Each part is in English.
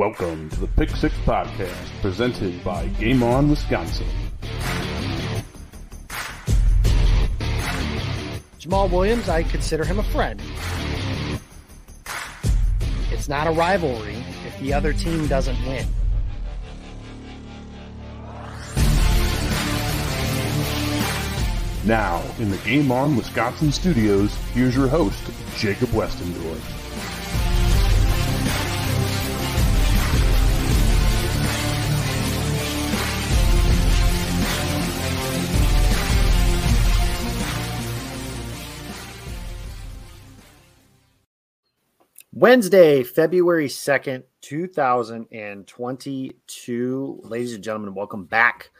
Welcome to the Pick Six Podcast, presented by Game On Wisconsin. Jamaal Williams, I consider him a friend. It's not a rivalry if the other team doesn't win. Now, in the Game On Wisconsin studios, here's your host, Jacob Westendorf. Wednesday, February 2nd, 2022. Ladies and gentlemen, welcome back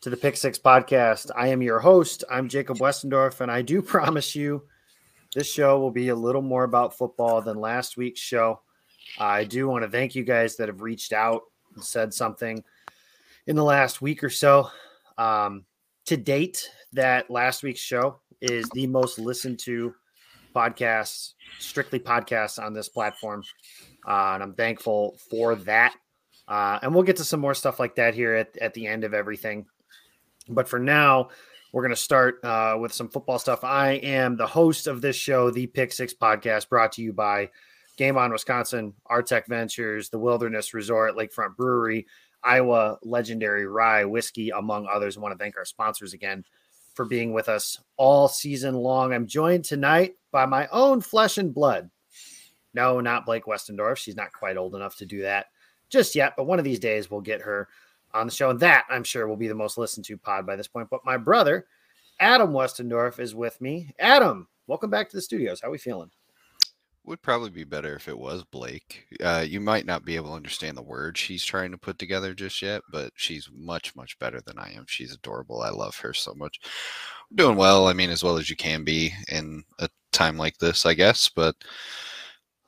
to the Pick Six Podcast. I am your host. I'm Jacob Westendorf, and I do promise you this show will be a little more about football than last week's show. I do want to thank you guys that have reached out and said something in the last week or so. Um, to date, that last week's show is the most listened to podcasts, strictly podcasts on this platform. Uh, and I'm thankful for that. Uh, and we'll get to some more stuff like that here at, at the end of everything. But for now, we're going to start uh, with some football stuff. I am the host of this show, the Pick Six podcast, brought to you by Game On Wisconsin, Artec Ventures, the Wilderness Resort, Lakefront Brewery, Iowa Legendary Rye Whiskey, among others. I want to thank our sponsors again for being with us all season long. I'm joined tonight by my own flesh and blood. No, not Blake Westendorf. She's not quite old enough to do that just yet, but one of these days we'll get her on the show. And that I'm sure will be the most listened to pod by this point. But my brother, Adam Westendorf, is with me. Adam, welcome back to the studios. How are we feeling? Would probably be better if it was Blake. Uh, you might not be able to understand the words she's trying to put together just yet, but she's much, much better than I am. She's adorable. I love her so much. Doing well. I mean, as well as you can be in a time like this, I guess. But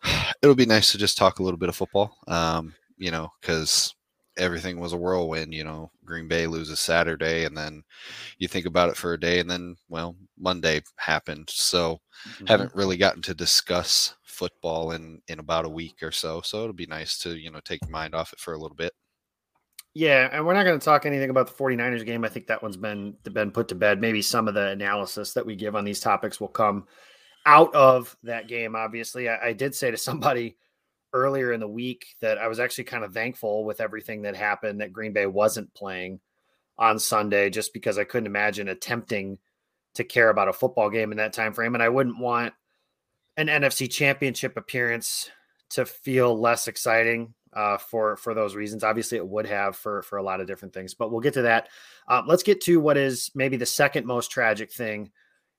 it'll be nice to just talk a little bit of football. Um, you know, because everything was a whirlwind. You know, Green Bay loses Saturday, and then you think about it for a day, and then well, Monday happened. So mm-hmm. haven't really gotten to discuss football in in about a week or so. So it'll be nice to you know take your mind off it for a little bit. Yeah, and we're not going to talk anything about the 49ers game. I think that one's been been put to bed. Maybe some of the analysis that we give on these topics will come out of that game. Obviously, I, I did say to somebody earlier in the week that I was actually kind of thankful with everything that happened that Green Bay wasn't playing on Sunday, just because I couldn't imagine attempting to care about a football game in that time frame, and I wouldn't want an NFC Championship appearance to feel less exciting uh, for for those reasons. Obviously, it would have for for a lot of different things, but we'll get to that. Um, let's get to what is maybe the second most tragic thing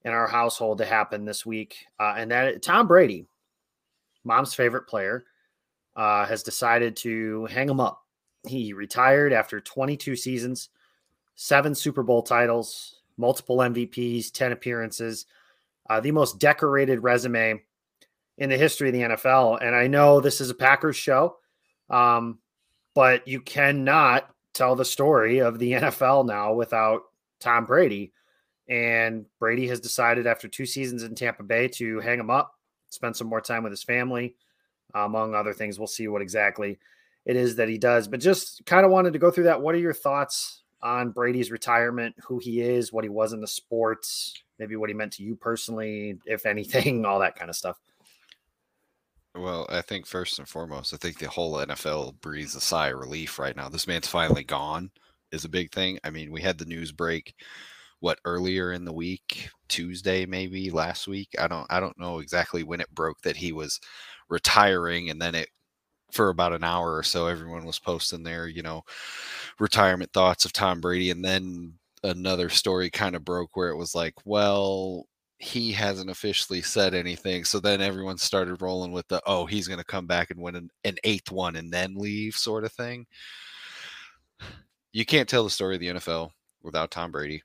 in our household to happen this week, uh, and that Tom Brady, mom's favorite player, uh, has decided to hang him up. He retired after 22 seasons, seven Super Bowl titles, multiple MVPs, 10 appearances, uh, the most decorated resume in the history of the NFL. And I know this is a Packers show, um, but you cannot tell the story of the NFL now without Tom Brady. And Brady has decided after two seasons in Tampa Bay to hang him up, spend some more time with his family among other things. We'll see what exactly it is that he does. But just kind of wanted to go through that. What are your thoughts on Brady's retirement, who he is, what he was in the sports, maybe what he meant to you personally, if anything, all that kind of stuff? Well, I think first and foremost, I think the whole NFL breathes a sigh of relief right now. This man's finally gone is a big thing. I mean, we had the news break what earlier in the week, Tuesday maybe last week. I don't I don't know exactly when it broke that he was retiring and then it for about an hour or so everyone was posting their you know retirement thoughts of tom brady and then another story kind of broke where it was like well he hasn't officially said anything. So then everyone started rolling with the oh he's going to come back and win an, an eighth one and then leave sort of thing. You can't tell the story of the nfl without tom brady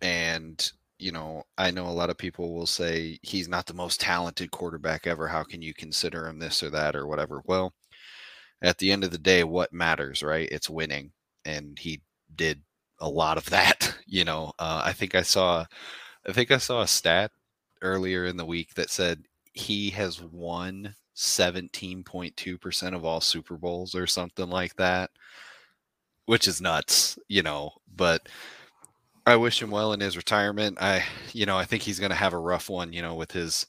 and you know, I know a lot of people will say he's not the most talented quarterback ever. How can you consider him this or that or whatever? Well, at the end of the day, what matters, right? It's winning. And he did a lot of that. You know, uh, I think I saw, I think I saw a stat earlier in the week that said he has won 17.2% of all Super Bowls or something like that, which is nuts, you know, but I wish him well in his retirement. I, you know, I think he's going to have a rough one, you know, with his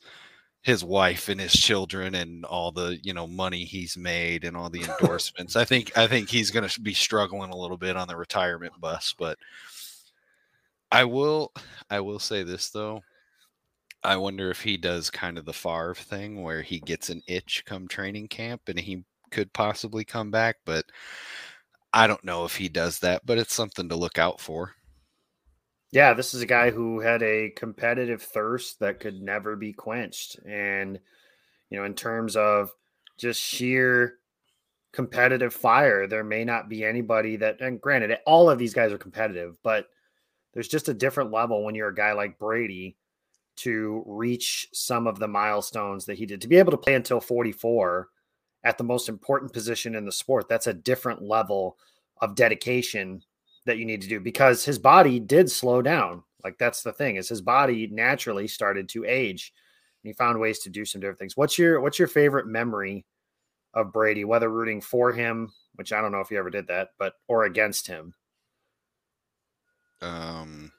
his wife and his children and all the you know money he's made and all the endorsements. I think I think he's going to be struggling a little bit on the retirement bus, but I will I will say this though. I wonder if he does kind of the Favre thing where he gets an itch come training camp and he could possibly come back, but I don't know if he does that, but it's something to look out for. Yeah, this is a guy who had a competitive thirst that could never be quenched. And, you know, in terms of just sheer competitive fire, there may not be anybody that, and granted, all of these guys are competitive, but there's just a different level when you're a guy like Brady to reach some of the milestones that he did. To be able to play until 44 at the most important position in the sport, that's a different level of dedication that you need to do because his body did slow down. Like that's the thing is his body naturally started to age. And he found ways to do some different things. What's your what's your favorite memory of Brady, whether rooting for him, which I don't know if you ever did that, but or against him? Um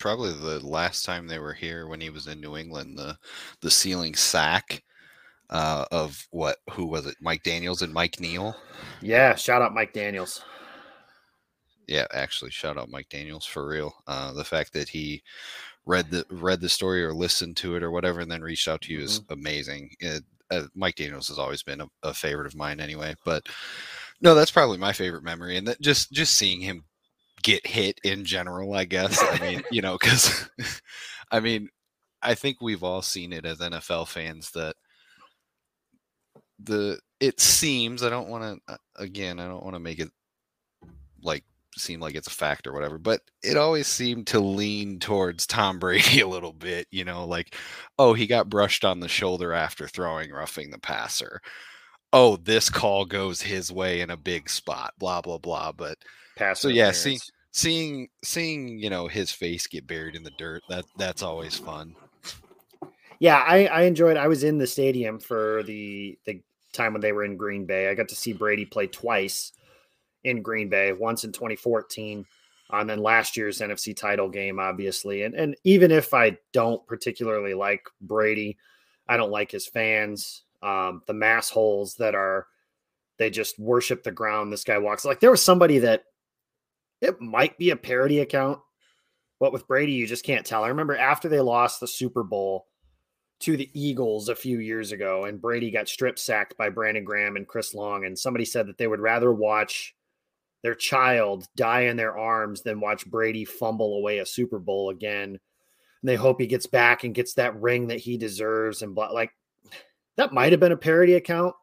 probably the last time they were here when he was in New England, the the ceiling sack uh, of what who was it? Mike Daniels and Mike Neal. Yeah, shout out Mike Daniels yeah, actually, shout out Mike Daniels for real. Uh, the fact that he read the read the story or listened to it or whatever, and then reached out to you mm-hmm. is amazing. It, uh, Mike Daniels has always been a, a, favorite of mine, anyway. But no, that's probably my favorite memory, and that just just seeing him get hit in general. I guess I mean, you know, because I mean, I think we've all seen it as NFL fans that the it seems I don't want to uh, again I don't want to make it like seem like it's a fact or whatever, but it always seemed to lean towards Tom Brady a little bit, you know, like, oh, he got brushed on the shoulder after throwing roughing the passer. Oh, this call goes his way in a big spot, blah, blah, blah. But Pass so yeah, seeing seeing seeing, you know, his face get buried in the dirt, that that's always fun. Yeah, I, I enjoyed I was in the stadium for the the time when they were in Green Bay. I got to see Brady play twice in Green Bay, once in 2014, and then last year's NFC title game, obviously. And and even if I don't particularly like Brady, I don't like his fans, um, the mass holes that are they just worship the ground. This guy walks like there was somebody that it might be a parody account, but with Brady, you just can't tell. I remember after they lost the Super Bowl to the Eagles a few years ago, and Brady got strip sacked by Brandon Graham and Chris Long, and somebody said that they would rather watch their child die in their arms than watch Brady fumble away a Super Bowl again. And they hope he gets back and gets that ring that he deserves. And like that might have been a parody account,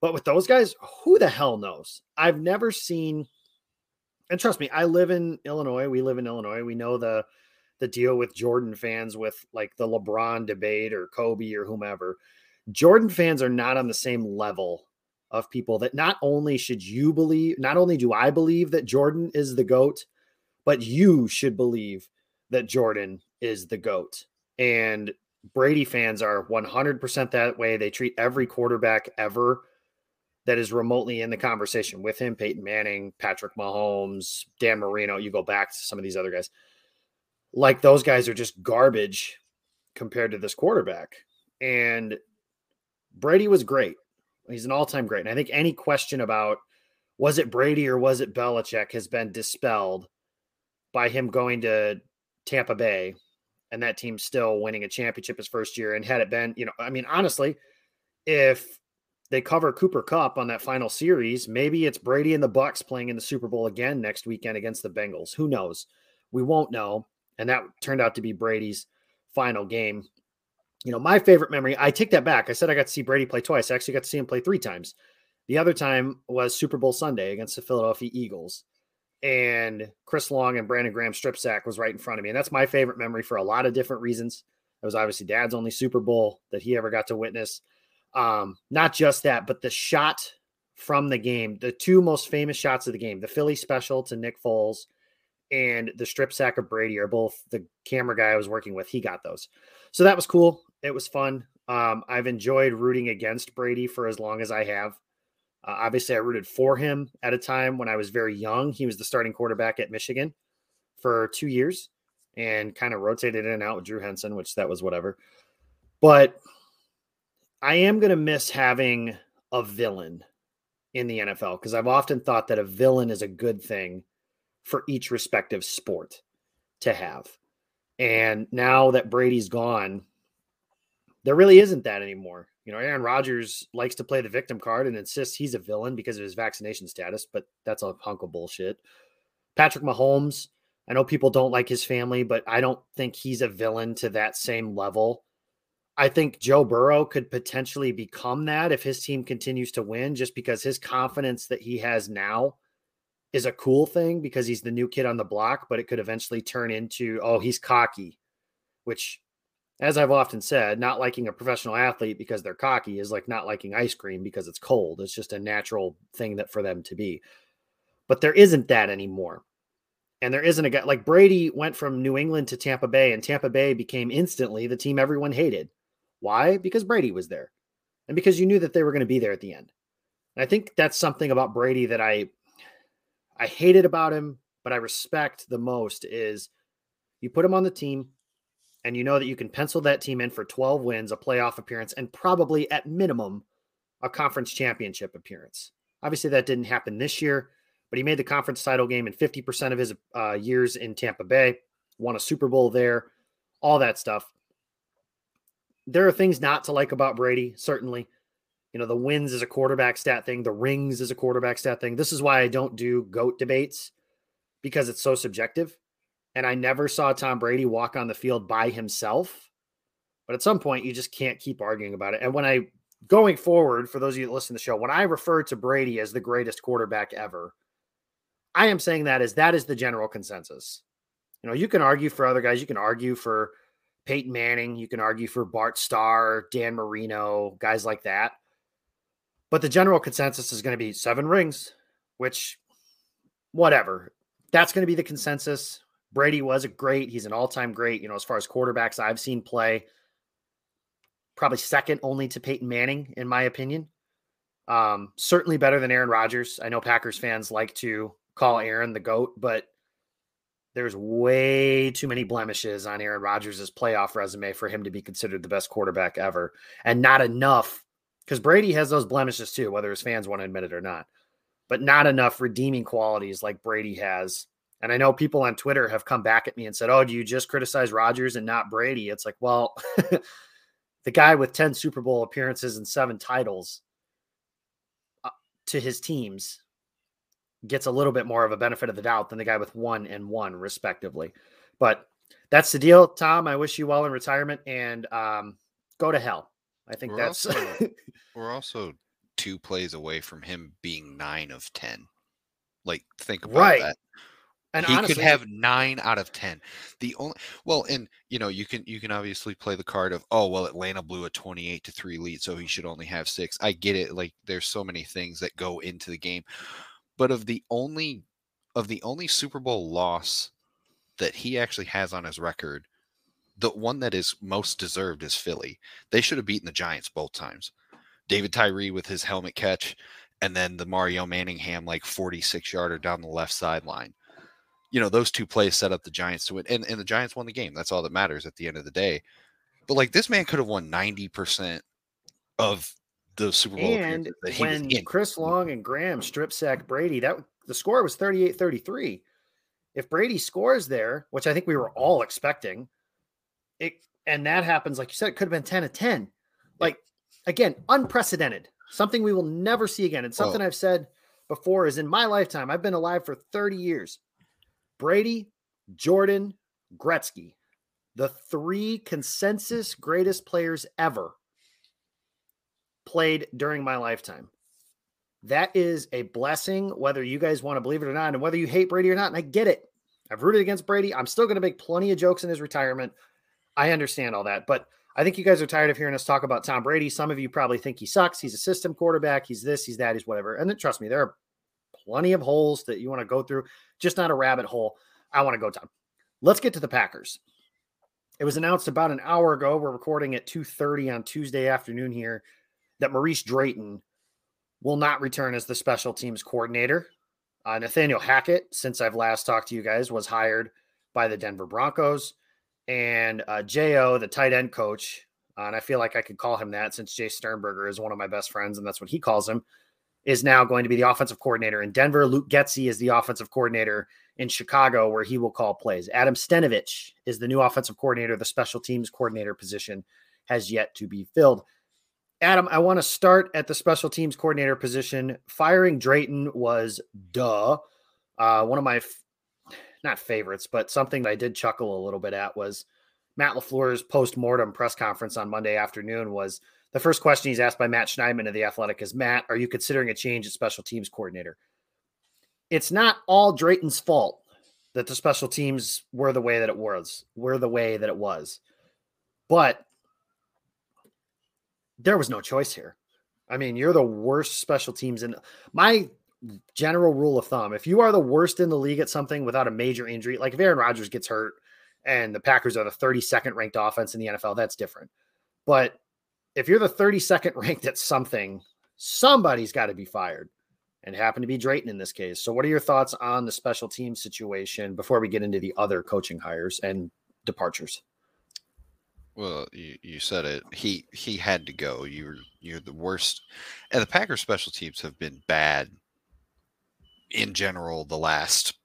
but with those guys, who the hell knows? I've never seen, and trust me, I live in Illinois. We live in Illinois. We know the the deal with Jordan fans with like the LeBron debate or Kobe or whomever. Jordan fans are not on the same level of people that not only should you believe, not only do I believe that Jordan is the GOAT, but you should believe that Jordan is the GOAT. And Brady fans are 100% that way. They treat every quarterback ever that is remotely in the conversation with him Peyton Manning, Patrick Mahomes, Dan Marino. You go back to some of these other guys. Like those guys are just garbage compared to this quarterback. And Brady was great. He's an all-time great. And I think any question about was it Brady or was it Belichick has been dispelled by him going to Tampa Bay and that team still winning a championship his first year. And had it been, you know, I mean, honestly, if they cover Cooper Kupp on that final series, maybe it's Brady and the Bucks playing in the Super Bowl again next weekend against the Bengals. Who knows? We won't know. And that turned out to be Brady's final game you know, my favorite memory, I take that back. I said I got to see Brady play twice. I actually got to see him play three times. The other time was Super Bowl Sunday against the Philadelphia Eagles. And Chris Long and Brandon Graham strip sack was right in front of me. And that's my favorite memory for a lot of different reasons. It was obviously dad's only Super Bowl that he ever got to witness. Um, not just that, but the shot from the game, the two most famous shots of the game, the Philly special to Nick Foles and the strip sack of Brady are both the camera guy I was working with. He got those. So that was cool it was fun. Um, I've enjoyed rooting against Brady for as long as I have. Uh, obviously, I rooted for him at a time when I was very young. He was the starting quarterback at Michigan for two years and kind of rotated in and out with Drew Henson, which that was whatever. But I am going to miss having a villain in the NFL because I've often thought that a villain is a good thing for each respective sport to have. And now that Brady's gone, there really isn't that anymore. You know, Aaron Rodgers likes to play the victim card and insists he's a villain because of his vaccination status, but that's a hunk of bullshit. Patrick Mahomes, I know people don't like his family, but I don't think he's a villain to that same level. I think Joe Burrow could potentially become that if his team continues to win, just because his confidence that he has now is a cool thing because he's the new kid on the block, but it could eventually turn into, oh, he's cocky, which as I've often said, not liking a professional athlete because they're cocky is like not liking ice cream because it's cold. It's just a natural thing that for them to be. But there isn't that anymore. And there isn't a guy like Brady went from New England to Tampa Bay, and Tampa Bay became instantly the team everyone hated. Why? Because Brady was there. And because you knew that they were going to be there at the end. And I think that's something about Brady that I I hated about him, but I respect the most is you put him on the team, and you know that you can pencil that team in for 12 wins, a playoff appearance, and probably at minimum a conference championship appearance. Obviously, that didn't happen this year, but he made the conference title game in 50% of his uh, years in Tampa Bay, won a Super Bowl there, all that stuff. There are things not to like about Brady, certainly. You know, the wins is a quarterback stat thing, the rings is a quarterback stat thing. This is why I don't do GOAT debates because it's so subjective and I never saw Tom Brady walk on the field by himself. But at some point, you just can't keep arguing about it. And when I, going forward, for those of you that listen to the show, when I refer to Brady as the greatest quarterback ever, I am saying that as that is the general consensus. You know, you can argue for other guys. You can argue for Peyton Manning. You can argue for Bart Starr, Dan Marino, guys like that. But the general consensus is going to be seven rings, which, whatever. That's going to be the consensus. Brady was a great. He's an all-time great. You know, as far as quarterbacks I've seen play, probably second only to Peyton Manning, in my opinion. Um, certainly better than Aaron Rodgers. I know Packers fans like to call Aaron the GOAT, but there's way too many blemishes on Aaron Rodgers' playoff resume for him to be considered the best quarterback ever. And not enough, because Brady has those blemishes too, whether his fans want to admit it or not, but not enough redeeming qualities like Brady has and I know people on Twitter have come back at me and said, "Oh, do you just criticize Rodgers and not Brady?" It's like, well, the guy with 10 Super Bowl appearances and 7 titles uh, to his teams gets a little bit more of a benefit of the doubt than the guy with 1 and 1 respectively. But that's the deal, Tom. I wish you well in retirement and um, go to hell. I think we're that's also, we're also two plays away from him being 9 of 10. Like think about right. that. And he honestly, could have nine out of ten. The only well, and you know, you can you can obviously play the card of oh well, Atlanta blew a twenty-eight to three lead, so he should only have six. I get it. Like there's so many things that go into the game, but of the only of the only Super Bowl loss that he actually has on his record, the one that is most deserved is Philly. They should have beaten the Giants both times. David Tyree with his helmet catch, and then the Mario Manningham like 46 yarder down the left sideline you know, those two plays set up the Giants to win, and, and the Giants won the game. That's all that matters at the end of the day. But like this man could have won 90% of the Super Bowl and when Chris Long and Graham strip sack Brady, that the score was 38-33. If Brady scores there, which I think we were all expecting, it and that happens, like you said, it could have been 10 to 10. Like again, unprecedented. Something we will never see again. And something I've said before is in my lifetime, I've been alive for 30 years. Brady, Jordan, Gretzky, the three consensus greatest players ever played during my lifetime. That is a blessing, whether you guys want to believe it or not, and whether you hate Brady or not. And I get it. I've rooted against Brady. I'm still going to make plenty of jokes in his retirement. I understand all that. But I think you guys are tired of hearing us talk about Tom Brady. Some of you probably think he sucks. He's a system quarterback. He's this, he's that, he's whatever. And then trust me, there are plenty of holes that you want to go through, just not a rabbit hole. I want to go down. Let's get to the Packers. it was announced about an hour ago. We're recording at 2:30 on Tuesday afternoon here that Maurice Drayton will not return as the special teams coordinator. Uh, Nathaniel Hackett, since I've last talked to you guys, was hired by the Denver Broncos, and uh, Jo, the tight end coach, uh, and I feel like I could call him that since Jay Sternberger is one of my best friends, and that's what he calls him. Is now going to be the offensive coordinator in Denver. Luke Getsy is the offensive coordinator in Chicago, where he will call plays. Adam Stenavich is the new offensive coordinator. The special teams coordinator position has yet to be filled. Adam, I want to start at the special teams coordinator position. Firing Drayton was duh. Uh, one of my f- not favorites, but something that I did chuckle a little bit at was Matt LaFleur's post-mortem press conference on Monday afternoon was the first question he's asked by Matt Schneidman of the Athletic is Matt, are you considering a change at special teams coordinator? It's not all Drayton's fault that the special teams were the way that it was, were the way that it was. But there was no choice here. I mean, you're the worst special teams in my general rule of thumb. If you are the worst in the league at something without a major injury, like if Aaron Rodgers gets hurt and the Packers are the 32nd ranked offense in the NFL, that's different. But if you're the 32nd ranked at something, somebody's got to be fired. And happened to be Drayton in this case. So, what are your thoughts on the special team situation before we get into the other coaching hires and departures? Well, you, you said it. He he had to go. You're you're the worst. And the Packers special teams have been bad in general the last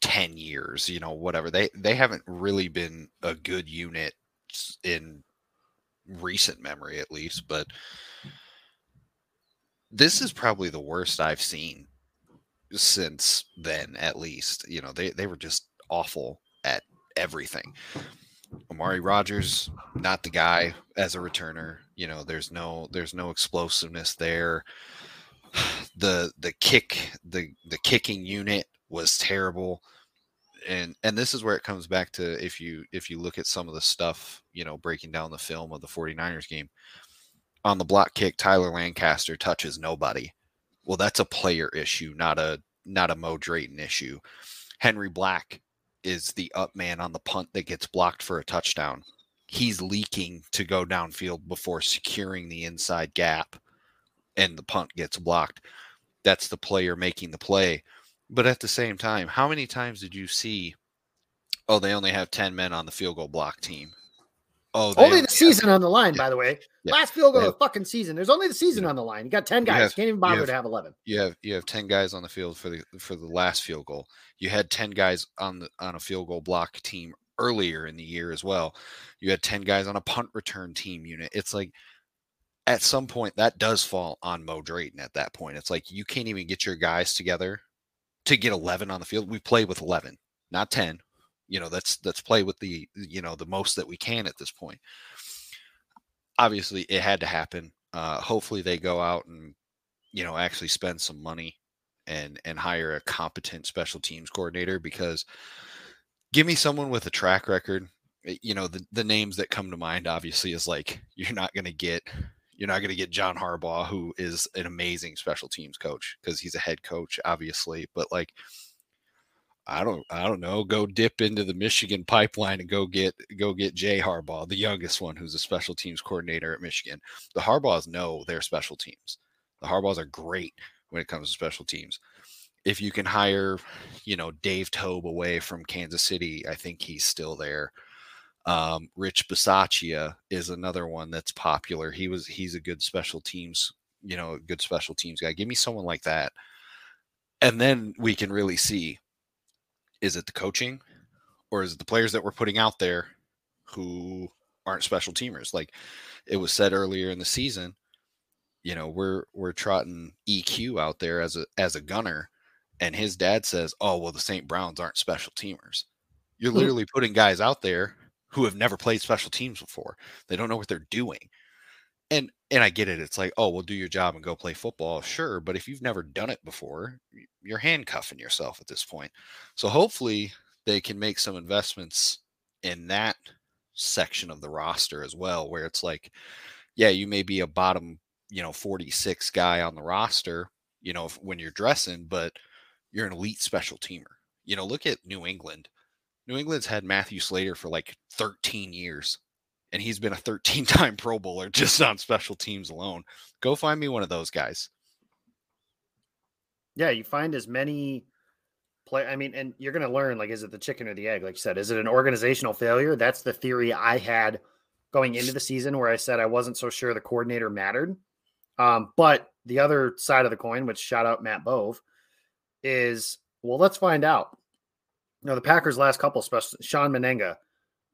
10 years, you know, whatever. They they haven't really been a good unit in recent memory at least, but this is probably the worst I've seen since then at least. You know, they they were just awful at everything. Amari Rodgers, not the guy as a returner. You know, there's no there's no explosiveness there. The the kick the the kicking unit was terrible. And and this is where it comes back to if you if you look at some of the stuff, you know, breaking down the film of the 49ers game, on the block kick, Tyler Lancaster touches nobody. Well, that's a player issue, not a not a Mo Drayton issue. Henry Black is the up man on the punt that gets blocked for a touchdown. He's leaking to go downfield before securing the inside gap and the punt gets blocked. That's the player making the play. But at the same time, how many times did you see, oh, they only have 10 men on the field goal block team? Oh, only the season have, on the line, yeah, by the way. Yeah, Last field goal of the fucking season. There's only the season yeah. on the line. You got 10 guys. Have, Can't even bother have, to have 11. You have you have 10 guys on the field for the for the last field goal. You had 10 guys on the on a field goal block team earlier in the year as well. You had 10 guys on a punt return team unit. It's like at some point that does fall on Mo Drayton at that point. It's like you can't even get your guys together to get 11 on the field. We play with 11, not 10 you know let's let's play with the you know the most that we can at this point obviously it had to happen uh hopefully they go out and you know actually spend some money and and hire a competent special teams coordinator because give me someone with a track record eh, you know the, the names that come to mind obviously is like you're not going to get you're not going to get John Harbaugh who is an amazing special teams coach because he's a head coach obviously but like I don't I don't know, go dip into the Michigan pipeline and go get go get Jay Harbaugh, the youngest one who's a special teams coordinator at Michigan. The Harbaughs know their special teams. The Harbaughs are great when it comes to special teams. If you can hire, you know, Dave Toub away from Kansas City, I think he's still there. Um, Rich Bisaccia is another one that's popular. He was he's a good special teams, you know, good special teams guy. Give me someone like that. And then we can really see is it the coaching or is it the players that we're putting out there who aren't special teamers? Like it was said earlier in the season, you know, we're we're trotting EQ out there as a as a gunner, and his dad says, "Oh, well, the St. Browns aren't special teamers." You're hmm. literally putting guys out there who have never played special teams before. They don't know what they're doing. And and I get it. It's like, oh, well, do your job and go play football. Sure. But if you've never done it before, you're handcuffing yourself at this point. So hopefully they can make some investments in that section of the roster as well, where it's like, yeah, you may be a bottom, you know, 46 guy on the roster, you know, when you're dressing, but you're an elite special teamer. You know, look at New England. New England's had Matthew Slater for like 13 years, and he's been a 13 time Pro Bowler just on special teams alone. Go find me one of those guys. Yeah, you find as many play. I mean, and you're going to learn like, is it the chicken or the egg? Like you said, is it an organizational failure? That's the theory I had going into the season where I said I wasn't so sure the coordinator mattered. Um, but the other side of the coin, which shout out Matt Bove, is well, let's find out. You know, the Packers' last couple, especially Shawn Mennenga,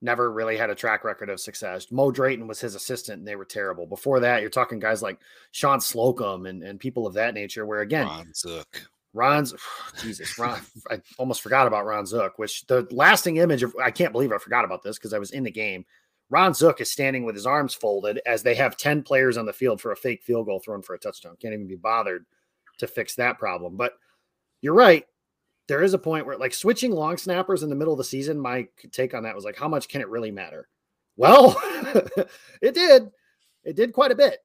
never really had a track record of success. Mo Drayton was his assistant, and they were terrible. Before that, you're talking guys like Shawn Slocum and, and people of that nature, where again, Ron Zook. Ron's Jesus, Ron. I almost forgot about Ron Zook, which the lasting image of I can't believe I forgot about this because I was in the game. Ron Zook is standing with his arms folded as they have 10 players on the field for a fake field goal thrown for a touchdown. Can't even be bothered to fix that problem. But you're right. There is a point where, like, switching long snappers in the middle of the season, my take on that was like, how much can it really matter? Well, it did. It did quite a bit.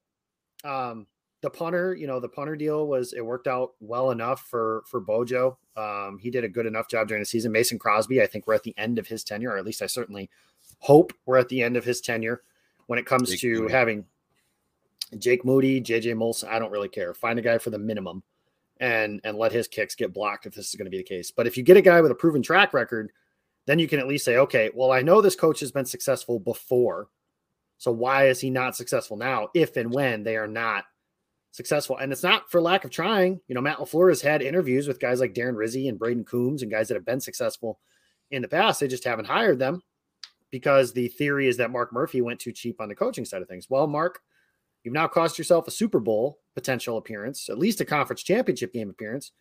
Um, the punter, you know, the punter deal was it worked out well enough for for Bojo. Um, he did a good enough job during the season. Mason Crosby, I think we're at the end of his tenure, or at least I certainly hope we're at the end of his tenure when it comes Jake to Moody. having Jake Moody, JJ Molson. I don't really care. Find a guy for the minimum and and let his kicks get blocked if this is going to be the case. But if you get a guy with a proven track record, then you can at least say, okay, well, I know this coach has been successful before. So why is he not successful now if and when they are not successful? And it's not for lack of trying. You know, Matt LaFleur has had interviews with guys like Darren Rizzi and Brayden Coombs and guys that have been successful in the past. They just haven't hired them because the theory is that Mark Murphy went too cheap on the coaching side of things. Well, Mark, you've now cost yourself a Super Bowl potential appearance, at least a conference championship game appearance,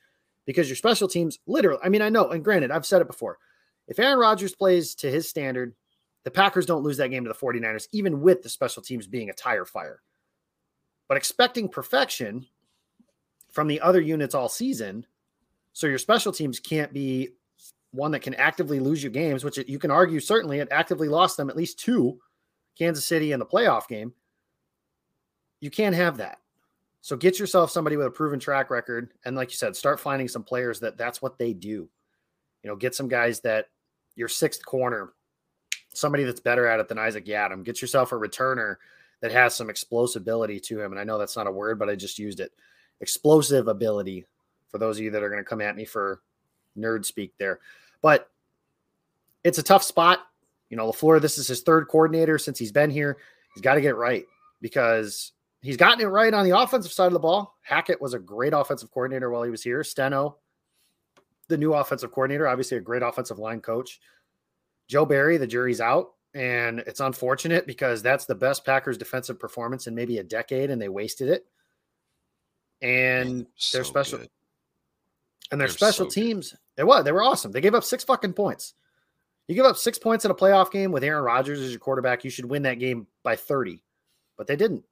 because your special teams literally, I mean, I know, and granted, I've said it before. If Aaron Rodgers plays to his standard, the Packers don't lose that game to the 49ers, even with the special teams being a tire fire. But expecting perfection from the other units all season, so your special teams can't be one that can actively lose you games, which you can argue certainly it actively lost them at least two, Kansas City in the playoff game. You can't have that. So get yourself somebody with a proven track record, and like you said, start finding some players that that's what they do. You know, get some guys that your sixth corner, somebody that's better at it than Isaac Yiadom. Get yourself a returner that has some explosibility to him. And I know that's not a word, but I just used it. Explosive ability for those of you that are going to come at me for nerd speak there. But it's a tough spot. You know, LaFleur, this is his third coordinator since he's been here. He's got to get it right because he's gotten it right on the offensive side of the ball. Hackett was a great offensive coordinator while he was here. Steno, the new offensive coordinator, obviously a great offensive line coach. Joe Barry, the jury's out. And it's unfortunate because that's the best Packers defensive performance in maybe a decade, and they wasted it. And so their special good. and their They're special so teams, good. it was they were awesome. They gave up six fucking points. You give up six points in a playoff game with Aaron Rodgers as your quarterback, you should win that game by 30. But they didn't.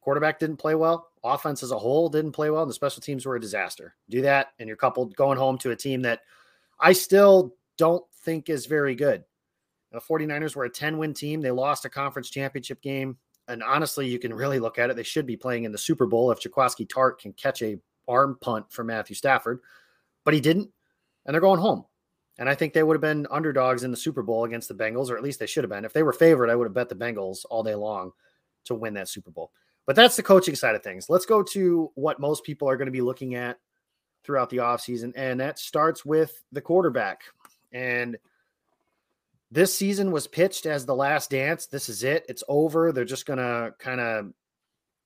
Quarterback didn't play well. Offense as a whole didn't play well. And the special teams were a disaster. Do that, and you're coupled going home to a team that I still don't think is very good. The 49ers were a 10 win team. They lost a conference championship game. And honestly, you can really look at it. They should be playing in the Super Bowl if Jaquiski Tartt can catch a arm punt from Matthew Stafford, but he didn't. And they're going home. And I think they would have been underdogs in the Super Bowl against the Bengals, or at least they should have been. If they were favored, I would have bet the Bengals all day long to win that Super Bowl. But that's the coaching side of things. Let's go to what most people are going to be looking at throughout the offseason. And that starts with the quarterback. And this season was pitched as the last dance. This is it. It's over. They're just going to kind of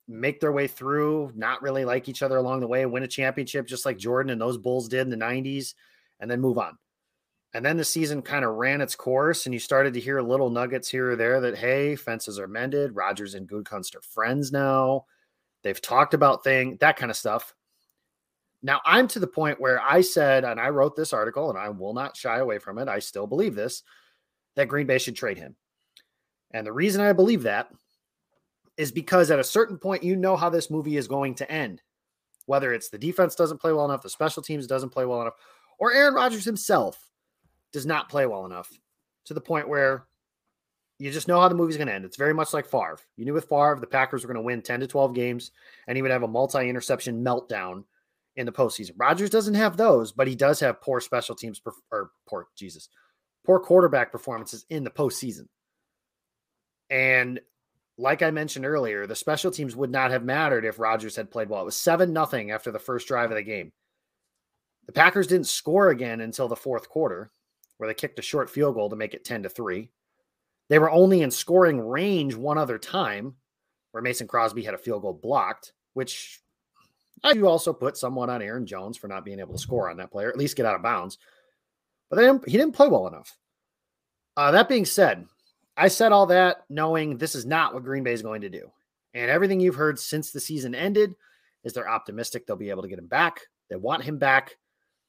make their way through, not really like each other along the way, win a championship just like Jordan and those Bulls did in the 90s, and then move on. And then the season kind of ran its course, and you started to hear little nuggets here or there that, hey, fences are mended. Rodgers and Gutekunst are friends now. They've talked about thing, that kind of stuff. Now I'm to the point where I said, and I wrote this article, and I will not shy away from it. I still believe this that Green Bay should trade him. And the reason I believe that is because at a certain point, you know how this movie is going to end. Whether it's the defense doesn't play well enough, the special teams doesn't play well enough, or Aaron Rodgers himself does not play well enough to the point where you just know how the movie's going to end. It's very much like Favre. You knew with Favre, the Packers were going to win 10 to 12 games and he would have a multi interception meltdown in the postseason. Rodgers doesn't have those, but he does have poor special teams, or poor, Jesus, poor quarterback performances in the postseason. And like I mentioned earlier, the special teams would not have mattered if Rodgers had played well. It was 7 nothing after the first drive of the game. The Packers didn't score again until the fourth quarter, where they kicked a short field goal to make it 10 to 3. They were only in scoring range one other time, where Mason Crosby had a field goal blocked, which I you also put someone on Aaron Jones for not being able to score on that player, at least get out of bounds. But didn't, he didn't play well enough. Uh, that being said, I said all that knowing this is not what Green Bay is going to do. And everything you've heard since the season ended is they're optimistic they'll be able to get him back. They want him back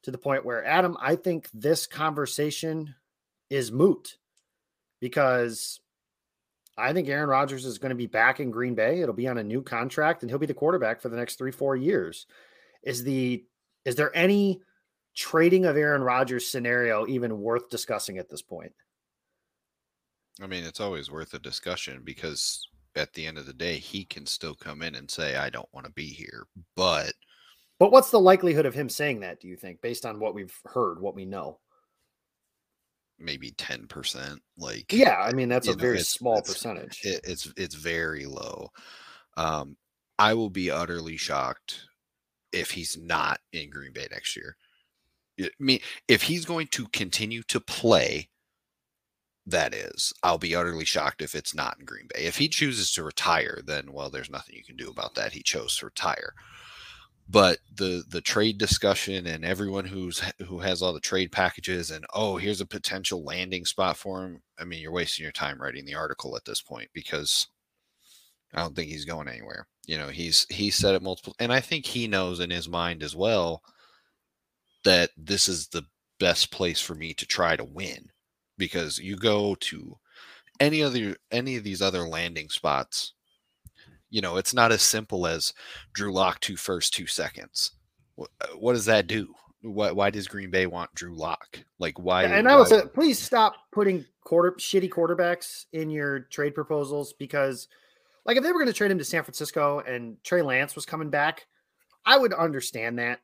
to the point where, Adam, I think this conversation is moot because I think Aaron Rodgers is going to be back in Green Bay. It'll be on a new contract and he'll be the quarterback for the next three, four years. Is the is there any trading of Aaron Rodgers scenario even worth discussing at this point? I mean, it's always worth a discussion because at the end of the day, he can still come in and say, I don't want to be here. But But what's the likelihood of him saying that, do you think, based on what we've heard, what we know? maybe 10%. Like Yeah, I mean that's a know, very it's- small it's- percentage. it, it's it's very low. Um, I will be utterly shocked if he's not in Green Bay next year. I mean, if he's going to continue to play, that is, I'll be utterly shocked if it's not in Green Bay. If he chooses to retire, then well, there's nothing you can do about that. He chose to retire. But the the trade discussion and everyone who's who has all the trade packages and oh, here's a potential landing spot for him. I mean, you're wasting your time writing the article at this point because I don't think he's going anywhere. You know, he's he said it multiple, and I think he knows in his mind as well that this is the best place for me to try to win because you go to any other any of these other landing spots you know it's not as simple as drew lock two first two seconds what, uh, what does that do why, why does green bay want drew lock like why and I would say, please stop putting quarter shitty quarterbacks in your trade proposals because, like, if they were going to trade him to San Francisco and Trey Lance was coming back, I would understand that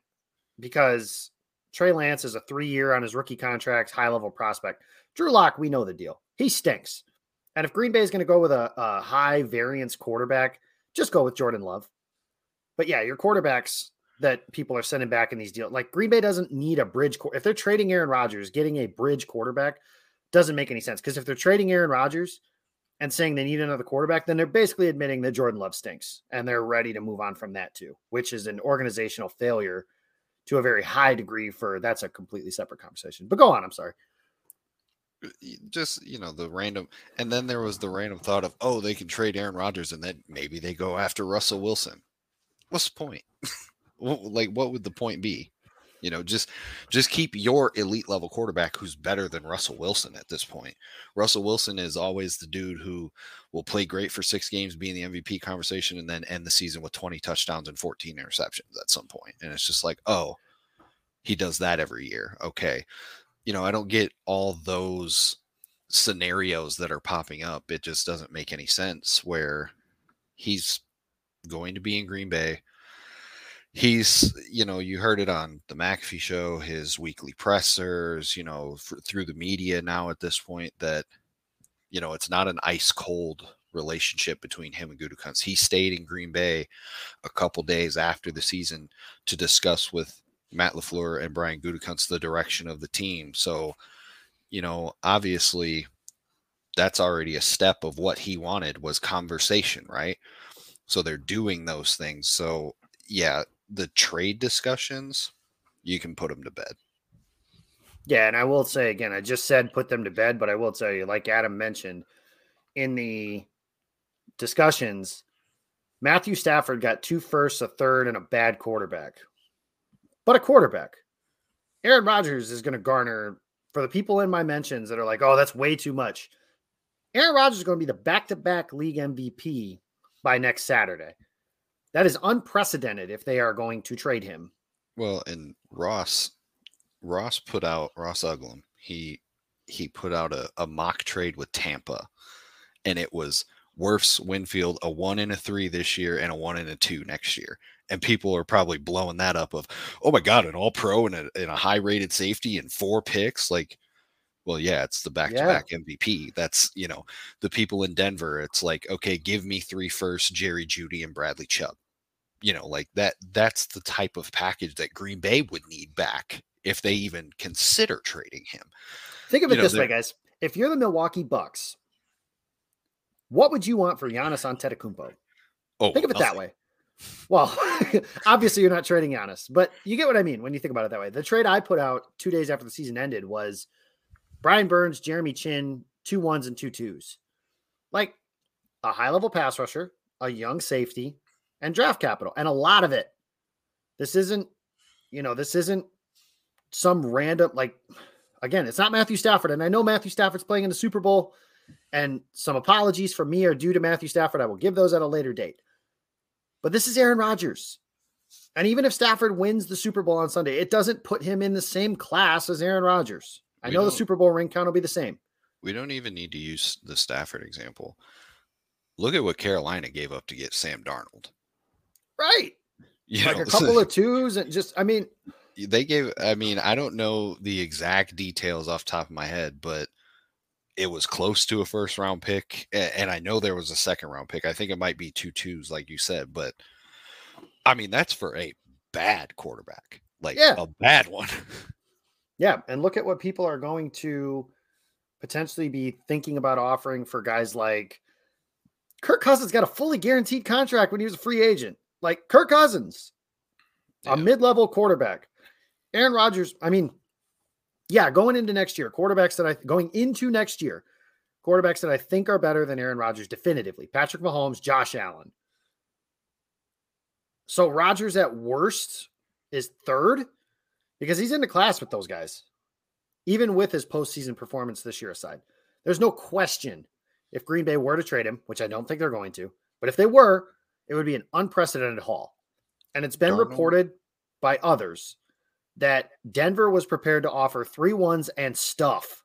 because Trey Lance is a three year on his rookie contract, high level prospect. Drew Lock, we know the deal. He stinks. And if Green Bay is going to go with a, a high variance quarterback, just go with Jordan Love. But yeah, your quarterbacks that people are sending back in these deals, like Green Bay doesn't need a bridge. If they're trading Aaron Rodgers, getting a bridge quarterback doesn't make any sense. Because if they're trading Aaron Rodgers and saying they need another quarterback, then they're basically admitting that Jordan Love stinks and they're ready to move on from that too, which is an organizational failure to a very high degree. For that's a completely separate conversation. But go on. I'm sorry. Just you know the random and then there was the random thought of oh they can trade aaron Rodgers and then maybe they go after russell wilson. What's the point? Like what would the point be? You know just just keep your elite level quarterback who's better than russell wilson at this point. Russell wilson is always the dude who will play great for six games be in the mvp conversation and then end the season with 20 touchdowns and 14 interceptions at some point. And it's just like oh he does that every year. Okay you know, I don't get all those scenarios that are popping up. It just doesn't make any sense where he's going to be in Green Bay. He's, you know, you heard it on the McAfee show, his weekly pressers, you know, through the media now at this point that, you know, it's not an ice cold relationship between him and Gutekunst. He stayed in Green Bay a couple days after the season to discuss with Matt LaFleur and Brian Gutekunst the direction of the team. So, you know, obviously that's already a step of what he wanted was conversation, right? So they're doing those things. So, yeah, the trade discussions, you can put them to bed. Yeah, and I will say again, I just said put them to bed, but I will tell you, like Adam mentioned in the discussions, Matthew Stafford got two firsts, a third, and a bad quarterback. But a quarterback. Aaron Rodgers is going to garner for the people in my mentions that are like, oh, that's way too much. Aaron Rodgers is going to be the back to back league MVP by next Saturday. That is unprecedented if they are going to trade him. Well, and Ross, Ross put out Ross Uglem. He he put out a, a mock trade with Tampa, and it was Wirfs Winfield a one and a three this year and a one and a two next year. And people are probably blowing that up of, oh my god, an all pro and a, and a high rated safety and four picks. Like, Well, yeah, it's the back-to-back MVP. That's you know the people in Denver. It's like, okay, give me three first, Jerry Jeudy and Bradley Chubb. You know, like that. That's the type of package that Green Bay would need back if they even consider trading him. Think of it you know, this way, guys. If you're the Milwaukee Bucks, what would you want for Giannis Antetokounmpo? Oh, think of it nothing. that way. Well, obviously you're not trading Giannis, but you get what I mean when you think about it that way. The trade I put out two days after the season ended was Brian Burns, Jeremy Chinn, two ones and two twos. Like a high level pass rusher, a young safety, and draft capital, and a lot of it. This isn't, you know, this isn't some random, like, again, it's not Matthew Stafford. And I know Matthew Stafford's playing in the Super Bowl, and some apologies from me are due to Matthew Stafford. I will give those at a later date. But this is Aaron Rodgers. And even if Stafford wins the Super Bowl on Sunday, it doesn't put him in the same class as Aaron Rodgers. I we know the Super Bowl ring count will be the same. We don't even need to use the Stafford example. Look at what Carolina gave up to get Sam Darnold. Right. You like know, a couple of twos and just I mean they gave I mean, I don't know the exact details off top of my head, but it was close to a first round pick. And I know there was a second round pick. I think it might be two twos, like you said, but I mean that's for a bad quarterback. Like yeah. a bad one. Yeah, and look at what people are going to potentially be thinking about offering for guys like Kirk Cousins got a fully guaranteed contract when he was a free agent. Like Kirk Cousins, yeah. a mid-level quarterback. Aaron Rodgers, I mean, yeah, going into next year, quarterbacks that I going into next year, quarterbacks that I think are better than Aaron Rodgers definitively. Patrick Mahomes, Josh Allen. So Rodgers at worst is third because he's in the class with those guys, even with his postseason performance this year aside. There's no question if Green Bay were to trade him, which I don't think they're going to, but if they were, it would be an unprecedented haul. And it's been reported by others that Denver was prepared to offer three ones and stuff.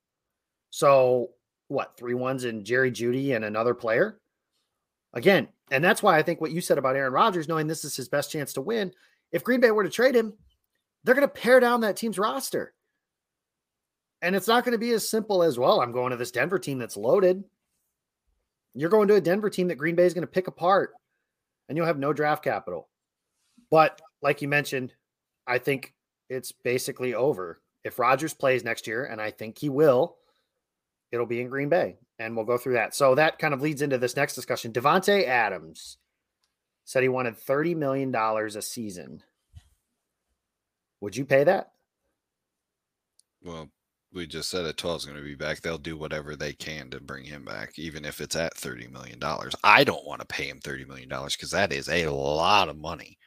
So, what, three ones and Jerry Jeudy and another player? Again, and that's why I think what you said about Aaron Rodgers, knowing this is his best chance to win, if Green Bay were to trade him, they're going to pare down that team's roster. And it's not going to be as simple as, well, I'm going to this Denver team that's loaded. You're going to a Denver team that Green Bay is going to pick apart and you'll have no draft capital. But like you mentioned, I think it's basically over. If Rodgers plays next year, and I think he will, it'll be in Green Bay. And we'll go through that. So that kind of leads into this next discussion. Davante Adams said he wanted $30 million a season. Would you pay that? Well, we just said at 12 is going to be back. They'll do whatever they can to bring him back, even if it's at $30 million. I don't want to pay him $30 million because that is a lot of money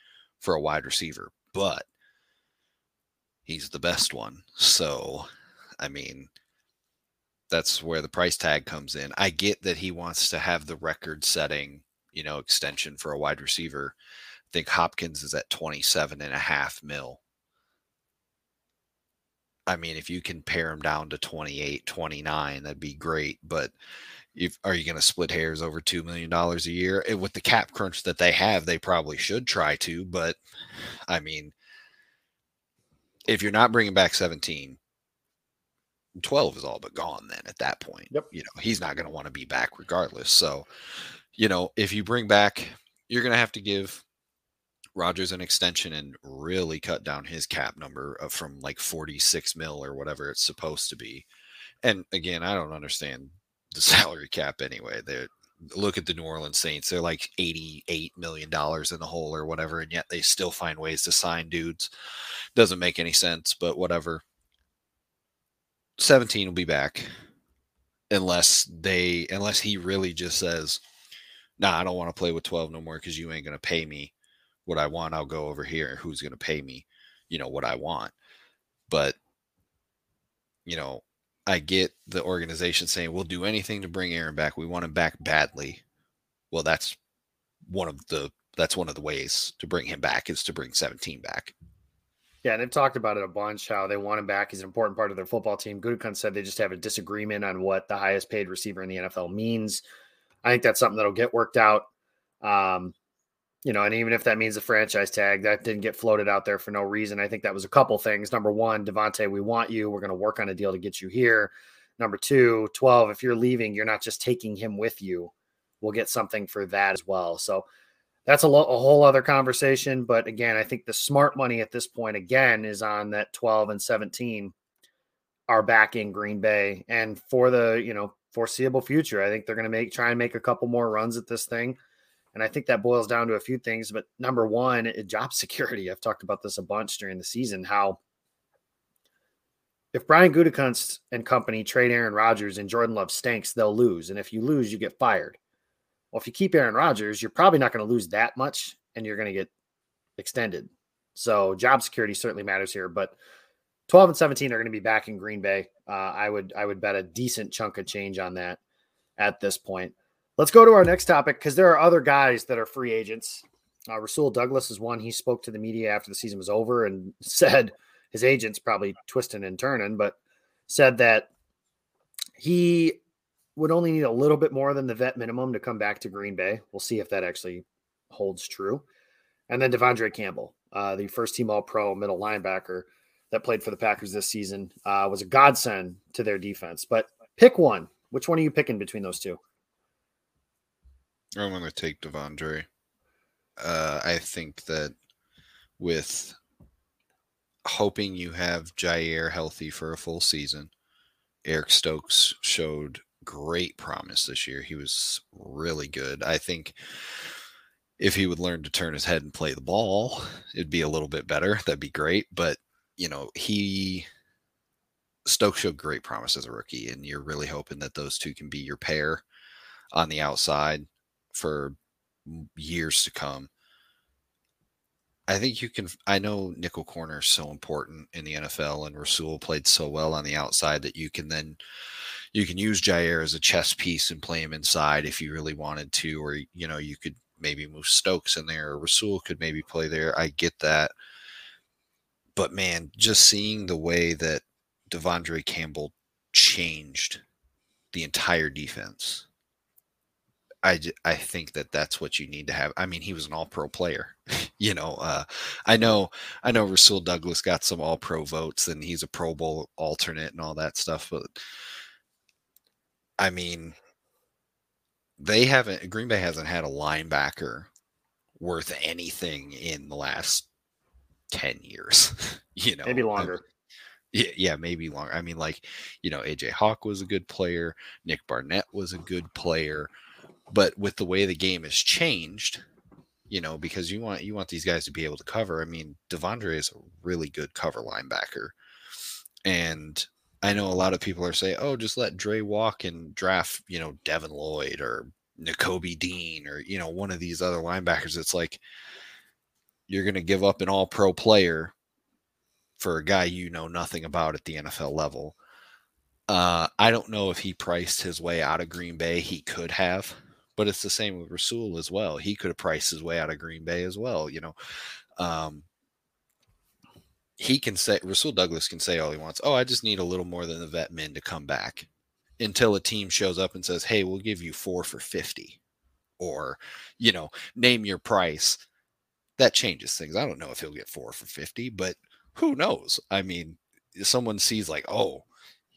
for a wide receiver, but he's the best one. So, I mean, that's where the price tag comes in. I get that he wants to have the record setting, you know, extension for a wide receiver. I think Hopkins is at 27 and a half mil I mean, if you can pare him down to 28, 29, that'd be great. But if, are you going to split hairs over $2 million a year? And with the cap crunch that they have, they probably should try to. But I mean, if you're not bringing back 17, 12 is all but gone then at that point. Yep. You know, he's not going to want to be back regardless. So, you know, if you bring back, you're going to have to give Rodgers an extension and really cut down his cap number from like 46 mil or whatever it's supposed to be. And again, I don't understand the salary cap anyway. They look at the New Orleans Saints; they're like 88 million dollars in the hole or whatever, and yet they still find ways to sign dudes. Doesn't make any sense, but whatever. 17 will be back unless they unless he really just says, "Nah, I don't want to play with 12 no more because you ain't gonna pay me." what I want, I'll go over here. Who's going to pay me, you know, what I want? But, you know, I get the organization saying we'll do anything to bring Aaron back. We want him back badly. Well, that's one of the that's one of the ways to bring him back is to bring 17 back. Yeah, and they've talked about it a bunch how they want him back. He's an important part of their football team. Gutekunst said they just have a disagreement on what the highest paid receiver in the NFL means. I think that's something that'll get worked out. Um, you know, and even if that means a franchise tag, that didn't get floated out there for no reason. I think that was a couple things. Number one, Davante, we want you. We're going to work on a deal to get you here. Number two, 12, if you're leaving, you're not just taking him with you. We'll get something for that as well. So that's a, lo- a whole other conversation. But again, I think the smart money at this point, again, is on that 12 and 17 are back in Green Bay. And for the, you know, foreseeable future, I think they're going to make, try and make a couple more runs at this thing. And I think that boils down to a few things. But number one, job security. I've talked about this a bunch during the season, how if Brian Gutekunst and company trade Aaron Rodgers and Jordan Love stinks, they'll lose. And if you lose, you get fired. Well, if you keep Aaron Rodgers, you're probably not going to lose that much and you're going to get extended. So job security certainly matters here, but 12 and 17 are going to be back in Green Bay. Uh, I would I would bet a decent chunk of change on that at this point. Let's go to our next topic because there are other guys that are free agents. Uh, Rasul Douglas is one. He spoke to the media after the season was over and said his agent's probably twisting and turning, but said that he would only need a little bit more than the vet minimum to come back to Green Bay. We'll see if that actually holds true. And then De'Vondre Campbell, uh, the first team All Pro middle linebacker that played for the Packers this season, uh, was a godsend to their defense. But pick one. Which one are you picking between those two? I'm going to take De'Vondre. Uh, I think that with hoping you have Jaire healthy for a full season. Eric Stokes showed great promise this year. He was really good. I think if he would learn to turn his head and play the ball, it'd be a little bit better. That'd be great. But, you know, he Stokes showed great promise as a rookie, and you're really hoping that those two can be your pair on the outside for years to come. I think you can. I know nickel corner is so important in the NFL, and Rasul played so well on the outside that you can then you can use Jaire as a chess piece and play him inside if you really wanted to, or you know you could maybe move Stokes in there, or Rasul could maybe play there. I get that, but man, just seeing the way that De'Vondre Campbell changed the entire defense I, I think that that's what you need to have. I mean, he was an all pro player. you know, uh, I know, I know Rasul Douglas got some all pro votes and he's a Pro Bowl alternate and all that stuff. But I mean, they haven't, Green Bay hasn't had a linebacker worth anything in the last 10 years, you know, maybe longer. Yeah, yeah, maybe longer. I mean, like, you know, AJ Hawk was a good player. Nick Barnett was a good player. But with the way the game has changed, you know, because you want you want these guys to be able to cover. I mean, De'Vondre is a really good cover linebacker, and I know a lot of people are saying, "Oh, just let Dre walk and draft," you know, Devin Lloyd or Nakobe Dean or you know one of these other linebackers. It's like you're going to give up an All-Pro player for a guy you know nothing about at the NFL level. Uh, I don't know if he priced his way out of Green Bay. He could have. But it's the same with Rasul as well. He could have priced his way out of Green Bay as well. You know, um, he can say Rasul Douglas can say all he wants. Oh, I just need a little more than the vet men to come back until a team shows up and says, "Hey, we'll give you four for 50 or you know, name your price. That changes things. I don't know if he'll get four for 50, but who knows? I mean, someone sees like, oh,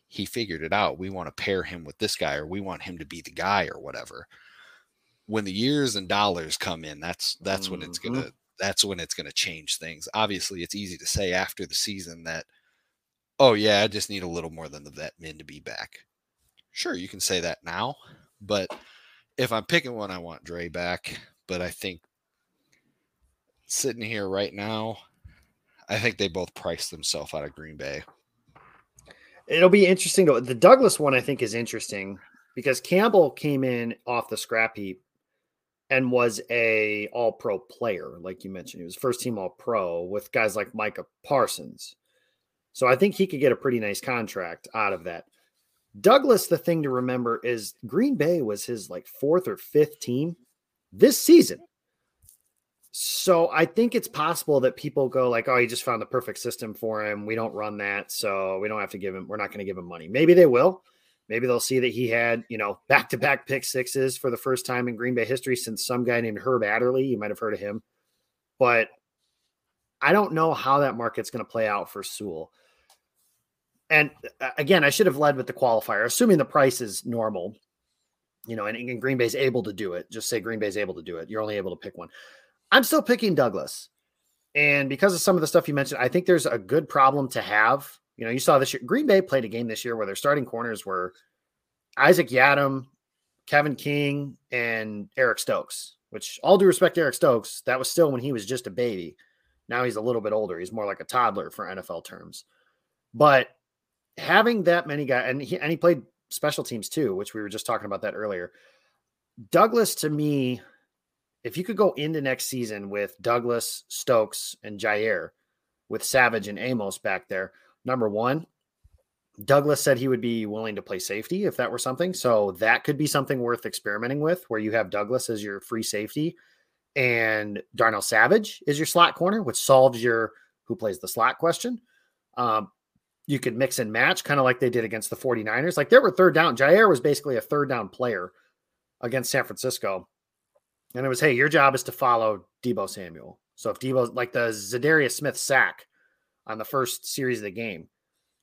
he figured it out. We want to pair him with this guy, or we want him to be the guy, or whatever when the years and dollars come in, that's that's mm-hmm. when it's gonna mm-hmm. that's when it's gonna change things. Obviously, it's easy to say after the season that, oh yeah, I just need a little more than the vet men to be back. Sure, you can say that now, but if I'm picking one, I want Dre back. But I think sitting here right now, I think they both priced themselves out of Green Bay. It'll be interesting to the Douglas one. I think is interesting because Campbell came in off the scrap heap and was a all pro player, like you mentioned. He was first team all pro with guys like Micah Parsons. So I think he could get a pretty nice contract out of that. Douglas, the thing to remember is Green Bay was his like fourth or fifth team this season. So I think it's possible that people go like, "Oh, he just found the perfect system for him. We don't run that, so we don't have to give him. We're not going to give him money. Maybe they will. Maybe they'll see that he had, you know, back to back pick sixes for the first time in Green Bay history since some guy named Herb Adderley. You might have heard of him. But I don't know how that market's going to play out for Sewell. and uh, again, I should have led with the qualifier, assuming the price is normal. You know, and, and Green Bay's able to do it. Just say Green Bay's able to do it. You're only able to pick one. I'm still picking Douglas. And because of some of the stuff you mentioned, I think there's a good problem to have. You know, you saw this year, Green Bay played a game this year where their starting corners were Isaac Yiadom, Kevin King, and Eric Stokes, which all due respect to Eric Stokes, that was still when he was just a baby. Now he's a little bit older. He's more like a toddler for NFL terms. But having that many guys, and he, and he played special teams too, which we were just talking about that earlier. Douglas, to me, if you could go into next season with Douglas, Stokes, and Jaire, with Savage and Amos back there, number one, Douglas said he would be willing to play safety if that were something. So that could be something worth experimenting with, where you have Douglas as your free safety and Darnell Savage is your slot corner, which solves your who plays the slot question. Um, you could mix and match, kind of like they did against the 49ers. Like there were third down. Jaire was basically a third down player against San Francisco. And it was, hey, your job is to follow Deebo Samuel. So if Deebo, like the Za'Darius Smith sack on the first series of the game,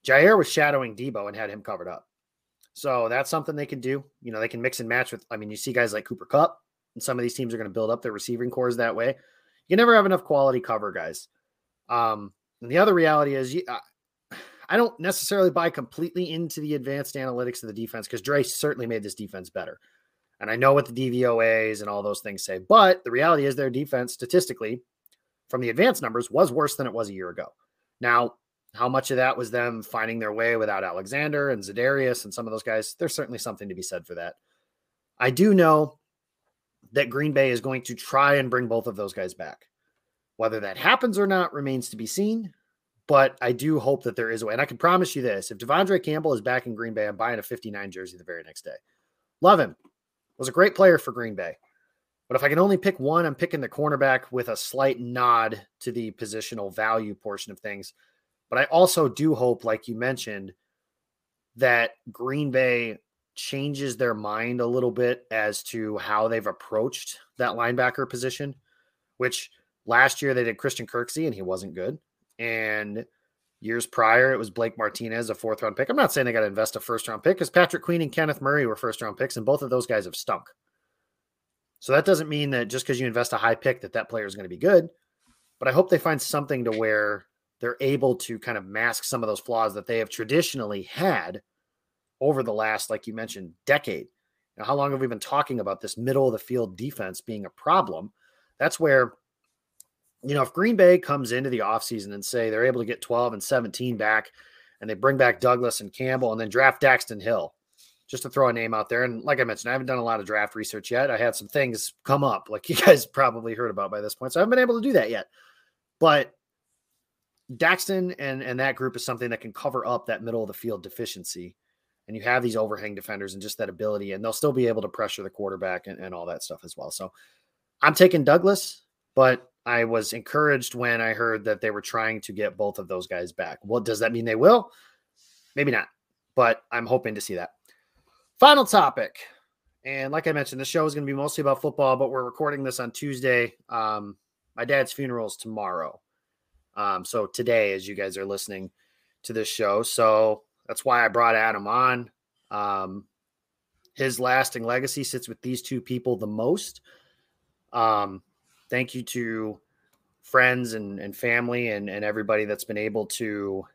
Jaire was shadowing Deebo and had him covered up. So that's something they can do. You know, they can mix and match with, I mean, you see guys like Cooper Kupp, and some of these teams are going to build up their receiving cores that way. You never have enough quality cover guys. Um, and the other reality is, you, I don't necessarily buy completely into the advanced analytics of the defense because Dre certainly made this defense better. And I know what the DVOAs and all those things say, but the reality is their defense statistically from the advanced numbers was worse than it was a year ago. Now, how much of that was them finding their way without Alexander and Za'Darius and some of those guys? There's certainly something to be said for that. I do know that Green Bay is going to try and bring both of those guys back. Whether that happens or not remains to be seen. But I do hope that there is a way. And I can promise you this if De'Vondre Campbell is back in Green Bay, I'm buying a 59 jersey the very next day. Love him. Was a great player for Green Bay. But if I can only pick one, I'm picking the cornerback with a slight nod to the positional value portion of things. But I also do hope, like you mentioned, that Green Bay changes their mind a little bit as to how they've approached that linebacker position, which last year they did Christian Kirksey and he wasn't good. And years prior, it was Blake Martinez, a fourth round pick. I'm not saying they got to invest a first round pick because Patrick Queen and Kenneth Murray were first round picks, and both of those guys have stunk. So that doesn't mean that just because you invest a high pick that that player is going to be good. But I hope they find something to where they're able to kind of mask some of those flaws that they have traditionally had over the last, like you mentioned, decade. Now, how long have we been talking about this middle of the field defense being a problem? That's where you know, if Green Bay comes into the offseason and say they're able to get 12 and 17 back and they bring back Douglas and Campbell and then draft Daxton Hill, just to throw a name out there. And like I mentioned, I haven't done a lot of draft research yet. I had some things come up, like you guys probably heard about by this point. So I haven't been able to do that yet. But Daxton and, and that group is something that can cover up that middle of the field deficiency. And you have these overhang defenders and just that ability, and they'll still be able to pressure the quarterback and, and all that stuff as well. So I'm taking Douglas, but I was encouraged when I heard that they were trying to get both of those guys back. Well, does that mean they will? Maybe not, but I'm hoping to see that. Final topic. And like I mentioned, the show is going to be mostly about football, but we're recording this on Tuesday. Um, my dad's funeral is tomorrow. Um, so today, as you guys are listening to this show, so that's why I brought Adam on. Um, his lasting legacy sits with these two people the most. Um, thank you to friends and, and family and, and everybody that's been able to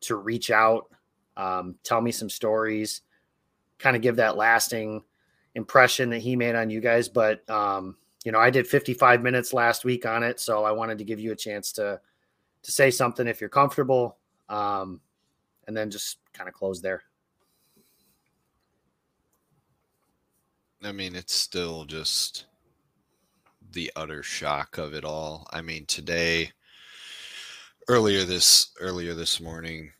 to reach out, um, tell me some stories, kind of give that lasting impression that he made on you guys. But um, you know, I did 55 minutes last week on it, so I wanted to give you a chance to to say something if you're comfortable, um, and then just kind of close there. I mean, it's still just the utter shock of it all. I mean, today, earlier this earlier this morning,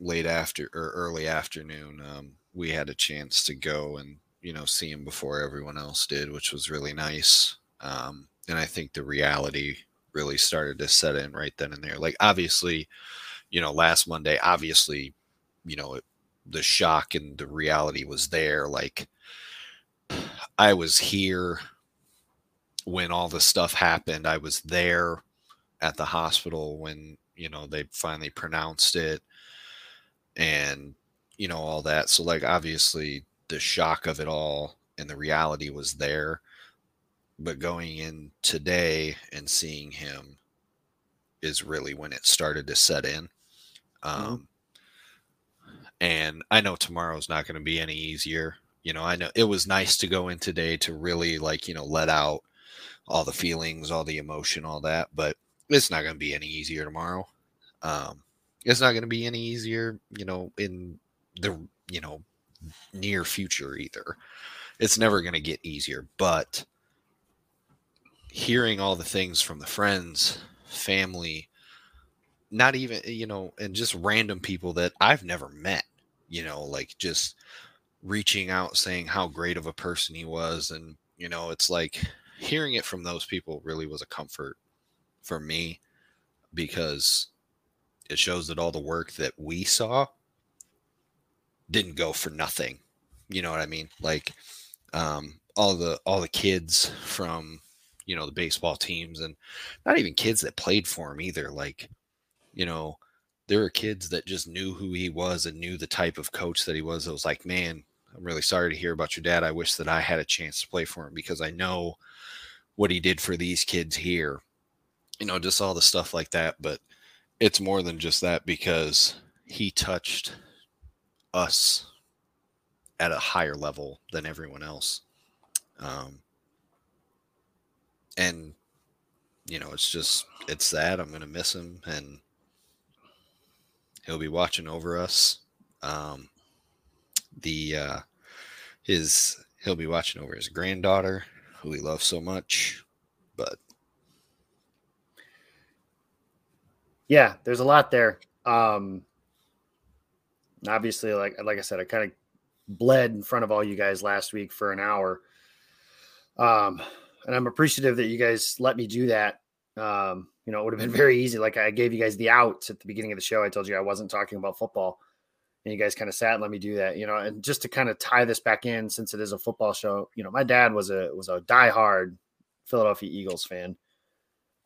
late after or early afternoon, um, we had a chance to go and you know see him before everyone else did, which was really nice. Um, and I think the reality really started to set in right then and there. Like obviously, you know, last Monday, obviously, you know, it, the shock and the reality was there. Like I was here when all this stuff happened. I was there at the hospital when, you know, they finally pronounced it. and you know all that. So like obviously the shock of it all and the reality was there, but going in today and seeing him is really when it started to set in. Mm-hmm. Um. And I know tomorrow's not going to be any easier. You know, I know it was nice to go in today to really like, you know, let out all the feelings, all the emotion, all that, but it's not going to be any easier tomorrow. Um, it's not going to be any easier, you know, in the, you know, near future either. It's never going to get easier, but hearing all the things from the friends, family, not even, you know, and just random people that I've never met, you know, like just reaching out saying how great of a person he was and you know, it's like hearing it from those people really was a comfort for me because it shows that all the work that we saw didn't go for nothing. You know what I mean? Like um, all the all the kids from you know the baseball teams and not even kids that played for him either. Like you know there were kids that just knew who he was and knew the type of coach that he was. It was like, man, I'm really sorry to hear about your dad. I wish that I had a chance to play for him because I know what he did for these kids here. You know, just all the stuff like that. But it's more than just that because he touched us at a higher level than everyone else. Um, and you know, it's just it's that I'm gonna miss him, and he'll be watching over us. Um, the uh, his he'll be watching over his granddaughter, who he loves so much, but yeah, there's a lot there. Um, obviously, like like I said, I kind of bled in front of all you guys last week for an hour. Um, and I'm appreciative that you guys let me do that. Um, you know, it would have been very easy. Like I gave you guys the outs at the beginning of the show. I told you I wasn't talking about football, and you guys kind of sat and let me do that. You know, and just to kind of tie this back in, since it is a football show, you know, my dad was a was a diehard Philadelphia Eagles fan.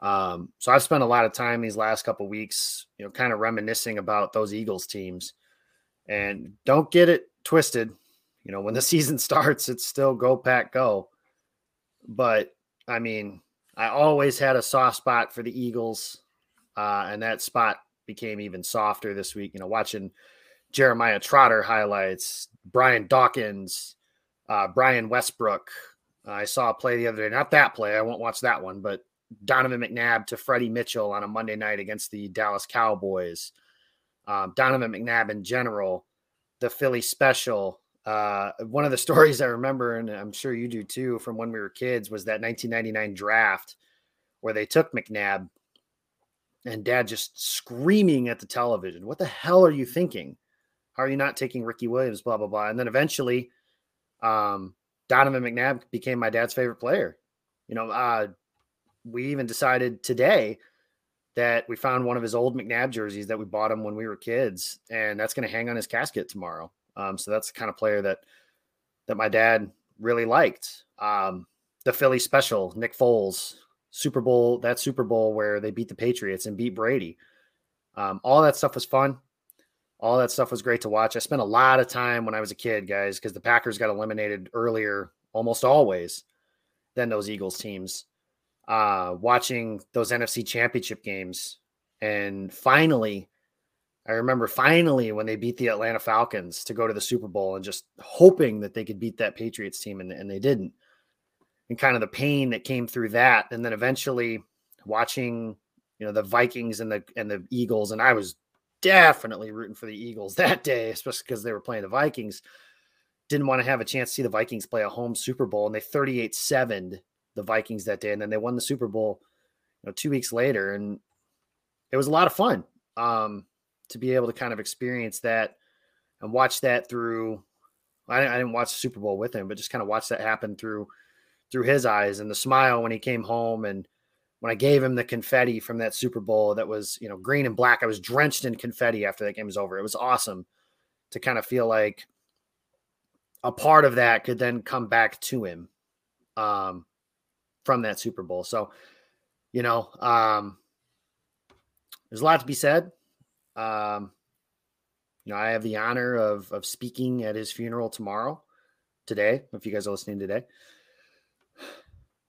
Um, so I've spent a lot of time these last couple weeks, you know, kind of reminiscing about those Eagles teams. And don't get it twisted. You know, when the season starts, it's still go pack go. But I mean, I always had a soft spot for the Eagles, uh, and that spot became even softer this week. You know, watching Jeremiah Trotter highlights, Brian Dawkins, uh, Brian Westbrook. I saw a play the other day, not that play. I won't watch that one, but Donovan McNabb to Freddie Mitchell on a Monday night against the Dallas Cowboys. Um, Donovan McNabb in general, the Philly special. Uh, one of the stories I remember, and I'm sure you do too, from when we were kids, was that 1999 draft where they took McNabb and dad just screaming at the television, What the hell are you thinking? How are you not taking Ricky Williams? Blah, blah, blah. And then eventually, um, Donovan McNabb became my dad's favorite player. You know, uh, we even decided today that we found one of his old McNabb jerseys that we bought him when we were kids, and that's going to hang on his casket tomorrow. Um, so that's the kind of player that that my dad really liked. Um, the Philly special, Nick Foles, Super Bowl, that Super Bowl where they beat the Patriots and beat Brady. Um, all that stuff was fun. All that stuff was great to watch. I spent a lot of time when I was a kid, guys, because the Packers got eliminated earlier, almost always, than those Eagles teams uh, watching those NFC championship games. And finally, I remember finally when they beat the Atlanta Falcons to go to the Super Bowl and just hoping that they could beat that Patriots team, and, and they didn't. And kind of the pain that came through that. And then eventually watching, you know, the Vikings and the and the Eagles, and I was definitely rooting for the Eagles that day, especially because they were playing the Vikings. Didn't want to have a chance to see the Vikings play a home Super Bowl, and they 38 7 the Vikings that day, and then they won the Super Bowl, you know, two weeks later, and it was a lot of fun um, to be able to kind of experience that and watch that through. I, I didn't watch the Super Bowl with him, but just kind of watch that happen through through his eyes and the smile when he came home and when I gave him the confetti from that Super Bowl that was, you know, green and black. I was drenched in confetti after that game was over. It was awesome to kind of feel like a part of that could then come back to him. Um, from that Super Bowl. So, you know, um, there's a lot to be said. Um, you know, I have the honor of of speaking at his funeral tomorrow, today, if you guys are listening today,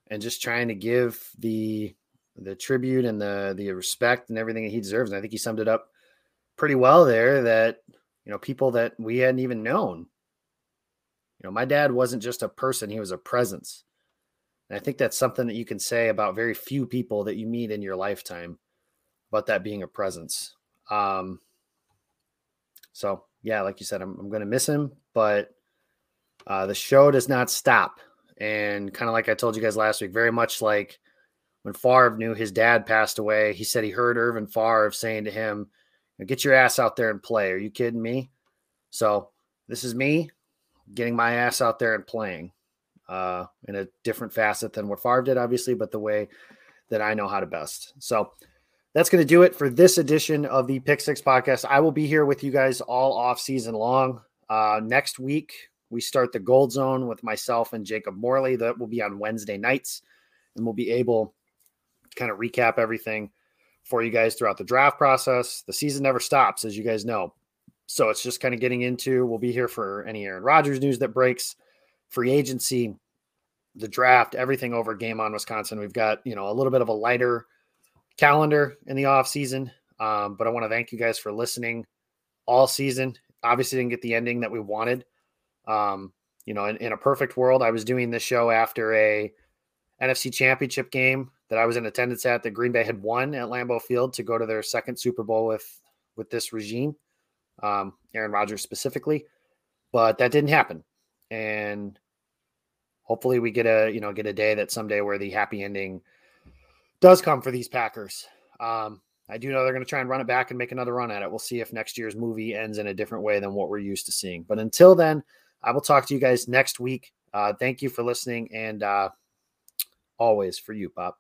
and just trying to give the the tribute and the the respect and everything that he deserves. And I think he summed it up pretty well there. That you know, people that we hadn't even known. You know, my dad wasn't just a person; he was a presence. And I think that's something that you can say about very few people that you meet in your lifetime about that being a presence. Um, so yeah, like you said, I'm, I'm going to miss him, but uh, the show does not stop. And kind of like I told you guys last week, very much like when Favre knew his dad passed away, he said he heard Irvin Favre saying to him, "Get your ass out there and play." Are you kidding me? So this is me getting my ass out there and playing uh, in a different facet than what Favre did, obviously, but the way that I know how to best. So that's going to do it for this edition of the Pick Six podcast. I will be here with you guys all off season long. Uh, next week, we start the Gold Zone with myself and Jacob Morley. That will be on Wednesday nights, and we'll be able to kind of recap everything for you guys throughout the draft process. The season never stops, as you guys know. So it's just kind of getting into. We'll be here for any Aaron Rodgers news that breaks, free agency, the draft, everything over Game On Wisconsin. We've got you know a little bit of a lighter calendar in the off season. Um, but I want to thank you guys for listening all season. Obviously, didn't get the ending that we wanted. Um, you know, in, in a perfect world, I was doing this show after a NFC Championship game that I was in attendance at that Green Bay had won at Lambeau Field to go to their second Super Bowl with with this regime, um, Aaron Rodgers specifically. But that didn't happen, and hopefully we get a you know get a day that someday where the happy ending does come for these Packers. Um, I do know they're going to try and run it back and make another run at it. We'll see if next year's movie ends in a different way than what we're used to seeing. But until then, I will talk to you guys next week. Uh, thank you for listening, and uh, always for you, Bob.